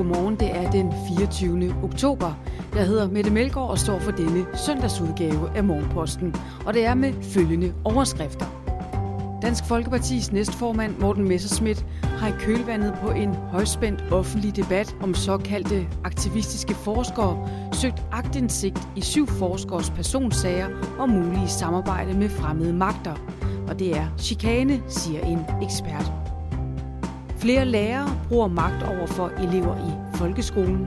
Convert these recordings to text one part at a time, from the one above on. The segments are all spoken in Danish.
Godmorgen, det er den 24. oktober. Jeg hedder Mette Melgaard og står for denne søndagsudgave af Morgenposten. Og det er med følgende overskrifter. Dansk Folkepartis næstformand Morten Messerschmidt har i kølvandet på en højspændt offentlig debat om såkaldte aktivistiske forskere søgt agtindsigt i syv forskers personsager og mulige samarbejde med fremmede magter. Og det er chikane, siger en ekspert. Flere lærere bruger magt over for elever i folkeskolen.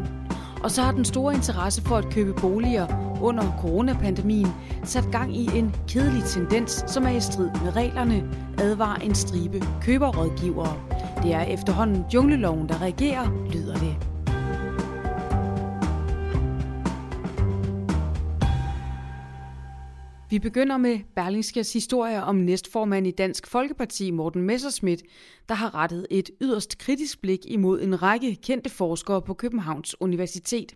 Og så har den store interesse for at købe boliger under coronapandemien sat gang i en kedelig tendens, som er i strid med reglerne, advarer en stribe køberrådgivere. Det er efterhånden jungleloven, der regerer, lyder Vi begynder med Berlingskers historie om næstformand i Dansk Folkeparti, Morten Messerschmidt, der har rettet et yderst kritisk blik imod en række kendte forskere på Københavns Universitet.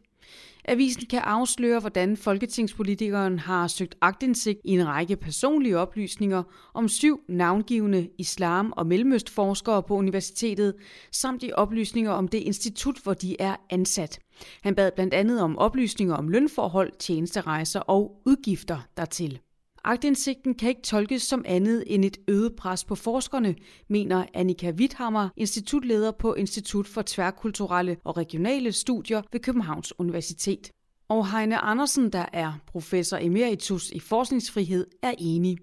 Avisen kan afsløre, hvordan folketingspolitikeren har søgt agtindsigt i en række personlige oplysninger om syv navngivende islam- og mellemøstforskere på universitetet, samt i oplysninger om det institut, hvor de er ansat. Han bad blandt andet om oplysninger om lønforhold, tjenesterejser og udgifter dertil. Agtindsigten kan ikke tolkes som andet end et øget pres på forskerne, mener Annika Witthammer, institutleder på Institut for Tværkulturelle og Regionale Studier ved Københavns Universitet. Og Heine Andersen, der er professor emeritus i forskningsfrihed, er enig.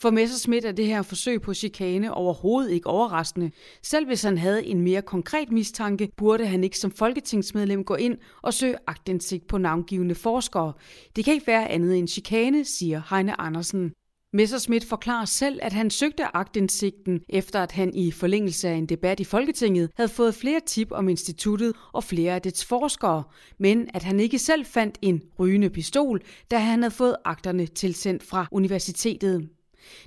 For Messerschmidt er det her forsøg på chikane overhovedet ikke overraskende. Selv hvis han havde en mere konkret mistanke, burde han ikke som folketingsmedlem gå ind og søge agtindsigt på navngivende forskere. Det kan ikke være andet end chikane, siger Heine Andersen. Messerschmidt forklarer selv, at han søgte agtindsigten, efter at han i forlængelse af en debat i Folketinget havde fået flere tip om instituttet og flere af dets forskere, men at han ikke selv fandt en rygende pistol, da han havde fået akterne tilsendt fra universitetet.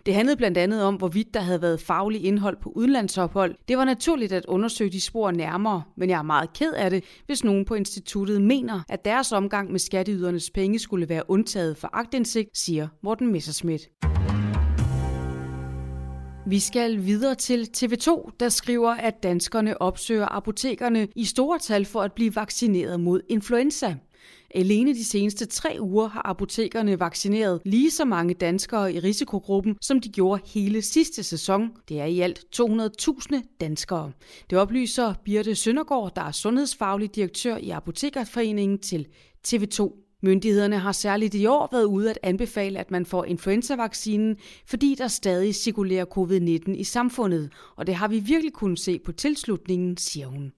Det handlede blandt andet om, hvorvidt der havde været faglig indhold på udlandsophold. Det var naturligt at undersøge de spor nærmere, men jeg er meget ked af det, hvis nogen på instituttet mener, at deres omgang med skatteydernes penge skulle være undtaget for agtindsigt, siger Morten Messerschmidt. Vi skal videre til TV2, der skriver, at danskerne opsøger apotekerne i store tal for at blive vaccineret mod influenza. Alene de seneste tre uger har apotekerne vaccineret lige så mange danskere i risikogruppen, som de gjorde hele sidste sæson. Det er i alt 200.000 danskere. Det oplyser Birte Søndergaard, der er sundhedsfaglig direktør i Apotekerforeningen til TV2. Myndighederne har særligt i år været ude at anbefale, at man får influenzavaccinen, fordi der stadig cirkulerer covid-19 i samfundet, og det har vi virkelig kunnet se på tilslutningen, siger hun.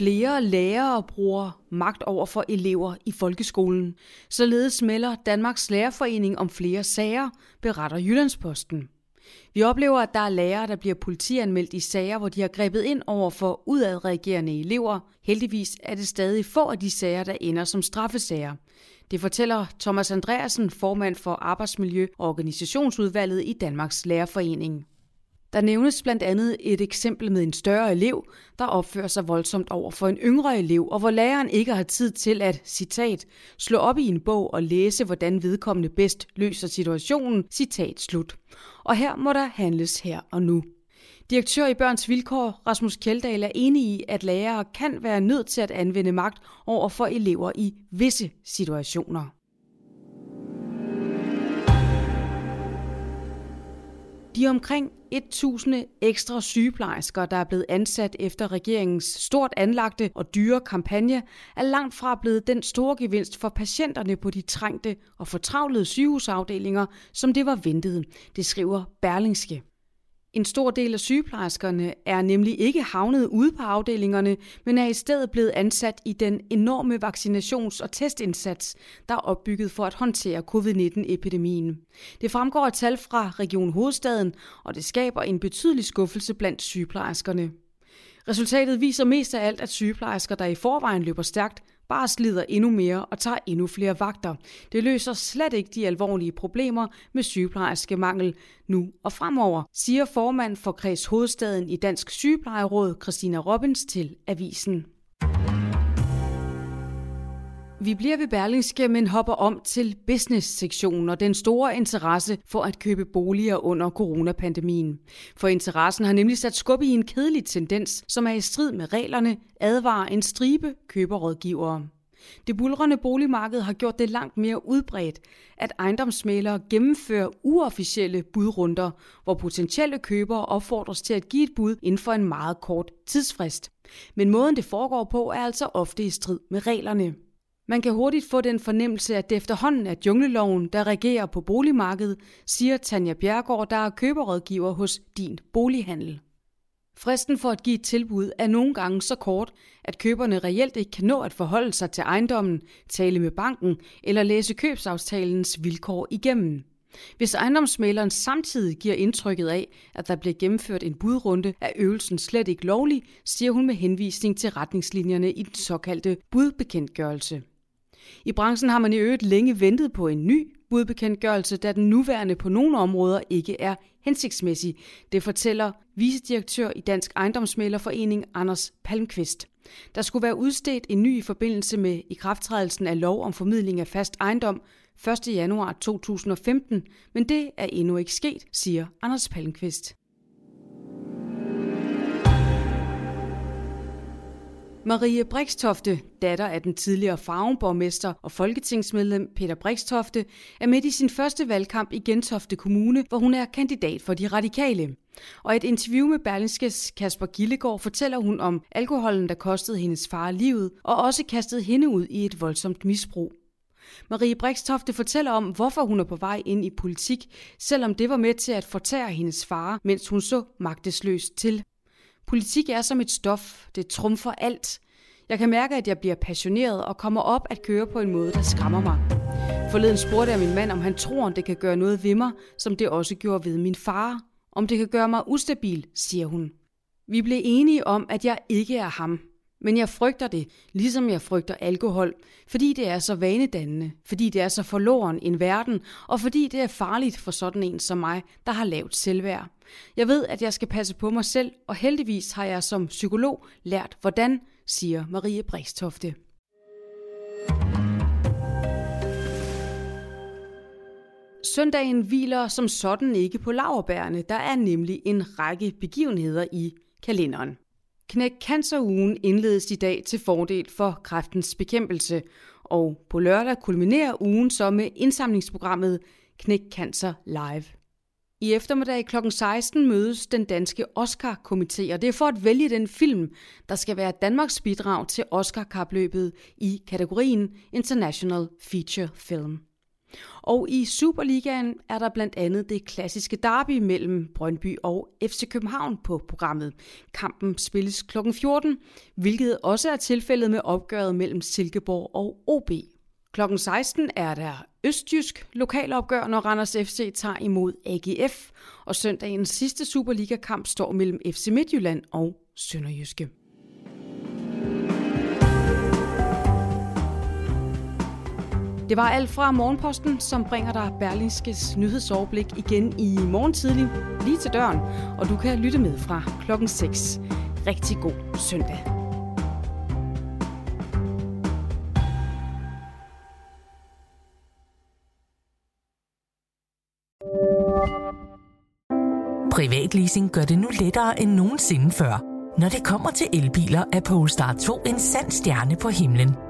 Flere lærere bruger magt over for elever i folkeskolen. Således melder Danmarks Lærerforening om flere sager, beretter Jyllandsposten. Vi oplever, at der er lærere, der bliver politianmeldt i sager, hvor de har grebet ind over for udadreagerende elever. Heldigvis er det stadig få af de sager, der ender som straffesager. Det fortæller Thomas Andreasen, formand for Arbejdsmiljø- og Organisationsudvalget i Danmarks Lærerforening. Der nævnes blandt andet et eksempel med en større elev, der opfører sig voldsomt over for en yngre elev, og hvor læreren ikke har tid til at, citat, slå op i en bog og læse, hvordan vedkommende bedst løser situationen, citat slut. Og her må der handles her og nu. Direktør i Børns Vilkår, Rasmus Kjeldahl, er enig i, at lærere kan være nødt til at anvende magt over for elever i visse situationer. De omkring 1000 ekstra sygeplejersker, der er blevet ansat efter regeringens stort anlagte og dyre kampagne, er langt fra blevet den store gevinst for patienterne på de trængte og fortravlede sygehusafdelinger, som det var ventet. Det skriver Berlingske. En stor del af sygeplejerskerne er nemlig ikke havnet ude på afdelingerne, men er i stedet blevet ansat i den enorme vaccinations- og testindsats, der er opbygget for at håndtere covid-19-epidemien. Det fremgår af tal fra Region Hovedstaden, og det skaber en betydelig skuffelse blandt sygeplejerskerne. Resultatet viser mest af alt, at sygeplejersker, der i forvejen løber stærkt, bare slider endnu mere og tager endnu flere vagter. Det løser slet ikke de alvorlige problemer med sygeplejerske mangel nu og fremover, siger formand for Kreds Hovedstaden i Dansk Sygeplejeråd, Christina Robbins, til Avisen. Vi bliver ved Berlingske, men hopper om til business-sektionen og den store interesse for at købe boliger under coronapandemien. For interessen har nemlig sat skub i en kedelig tendens, som er i strid med reglerne, advarer en stribe køberrådgivere. Det bulrende boligmarked har gjort det langt mere udbredt, at ejendomsmalere gennemfører uofficielle budrunder, hvor potentielle købere opfordres til at give et bud inden for en meget kort tidsfrist. Men måden det foregår på er altså ofte i strid med reglerne. Man kan hurtigt få den fornemmelse, at det efterhånden er jungleloven, der regerer på boligmarkedet, siger Tanja Bjergård, der er køberrådgiver hos Din Bolighandel. Fristen for at give et tilbud er nogle gange så kort, at køberne reelt ikke kan nå at forholde sig til ejendommen, tale med banken eller læse købsaftalens vilkår igennem. Hvis ejendomsmaleren samtidig giver indtrykket af, at der bliver gennemført en budrunde, er øvelsen slet ikke lovlig, siger hun med henvisning til retningslinjerne i den såkaldte budbekendtgørelse. I branchen har man i øvrigt længe ventet på en ny budbekendtgørelse, da den nuværende på nogle områder ikke er hensigtsmæssig. Det fortæller vicedirektør i Dansk Ejendomsmælerforening Anders Palmqvist. Der skulle være udstedt en ny i forbindelse med ikrafttrædelsen af lov om formidling af fast ejendom 1. januar 2015, men det er endnu ikke sket, siger Anders Palmqvist. Marie Brikstofte, datter af den tidligere farvenborgmester og folketingsmedlem Peter Brikstofte, er midt i sin første valgkamp i Gentofte Kommune, hvor hun er kandidat for de radikale. Og et interview med Berlingskes Kasper Gillegård fortæller hun om alkoholen, der kostede hendes far livet, og også kastede hende ud i et voldsomt misbrug. Marie Brikstofte fortæller om, hvorfor hun er på vej ind i politik, selvom det var med til at fortære hendes far, mens hun så magtesløst til. Politik er som et stof. Det trumfer alt. Jeg kan mærke, at jeg bliver passioneret og kommer op at køre på en måde, der skræmmer mig. Forleden spurgte jeg min mand, om han tror, det kan gøre noget ved mig, som det også gjorde ved min far. Om det kan gøre mig ustabil, siger hun. Vi blev enige om, at jeg ikke er ham. Men jeg frygter det, ligesom jeg frygter alkohol, fordi det er så vanedannende, fordi det er så forloren en verden, og fordi det er farligt for sådan en som mig, der har lavt selvværd. Jeg ved, at jeg skal passe på mig selv, og heldigvis har jeg som psykolog lært hvordan, siger Marie Bristofte. Søndagen hviler som sådan ikke på laverbærene. Der er nemlig en række begivenheder i kalenderen. Knæk Cancerugen indledes i dag til fordel for kræftens bekæmpelse, og på lørdag kulminerer ugen så med indsamlingsprogrammet Knæk Cancer Live. I eftermiddag kl. 16 mødes den danske Oscar-komité, og det er for at vælge den film, der skal være Danmarks bidrag til Oscar-kapløbet i kategorien International Feature Film. Og i Superligaen er der blandt andet det klassiske derby mellem Brøndby og FC København på programmet. Kampen spilles kl. 14, hvilket også er tilfældet med opgøret mellem Silkeborg og OB. Klokken 16 er der Østjysk lokalopgør, når Randers FC tager imod AGF, og søndagens sidste Superliga-kamp står mellem FC Midtjylland og Sønderjyske. Det var alt fra Morgenposten, som bringer dig Berlingskes nyhedsoverblik igen i morgen tidlig, lige til døren, og du kan lytte med fra klokken 6. Rigtig god søndag. Privatleasing gør det nu lettere end nogensinde før. Når det kommer til elbiler, er Polestar 2 en sand stjerne på himlen –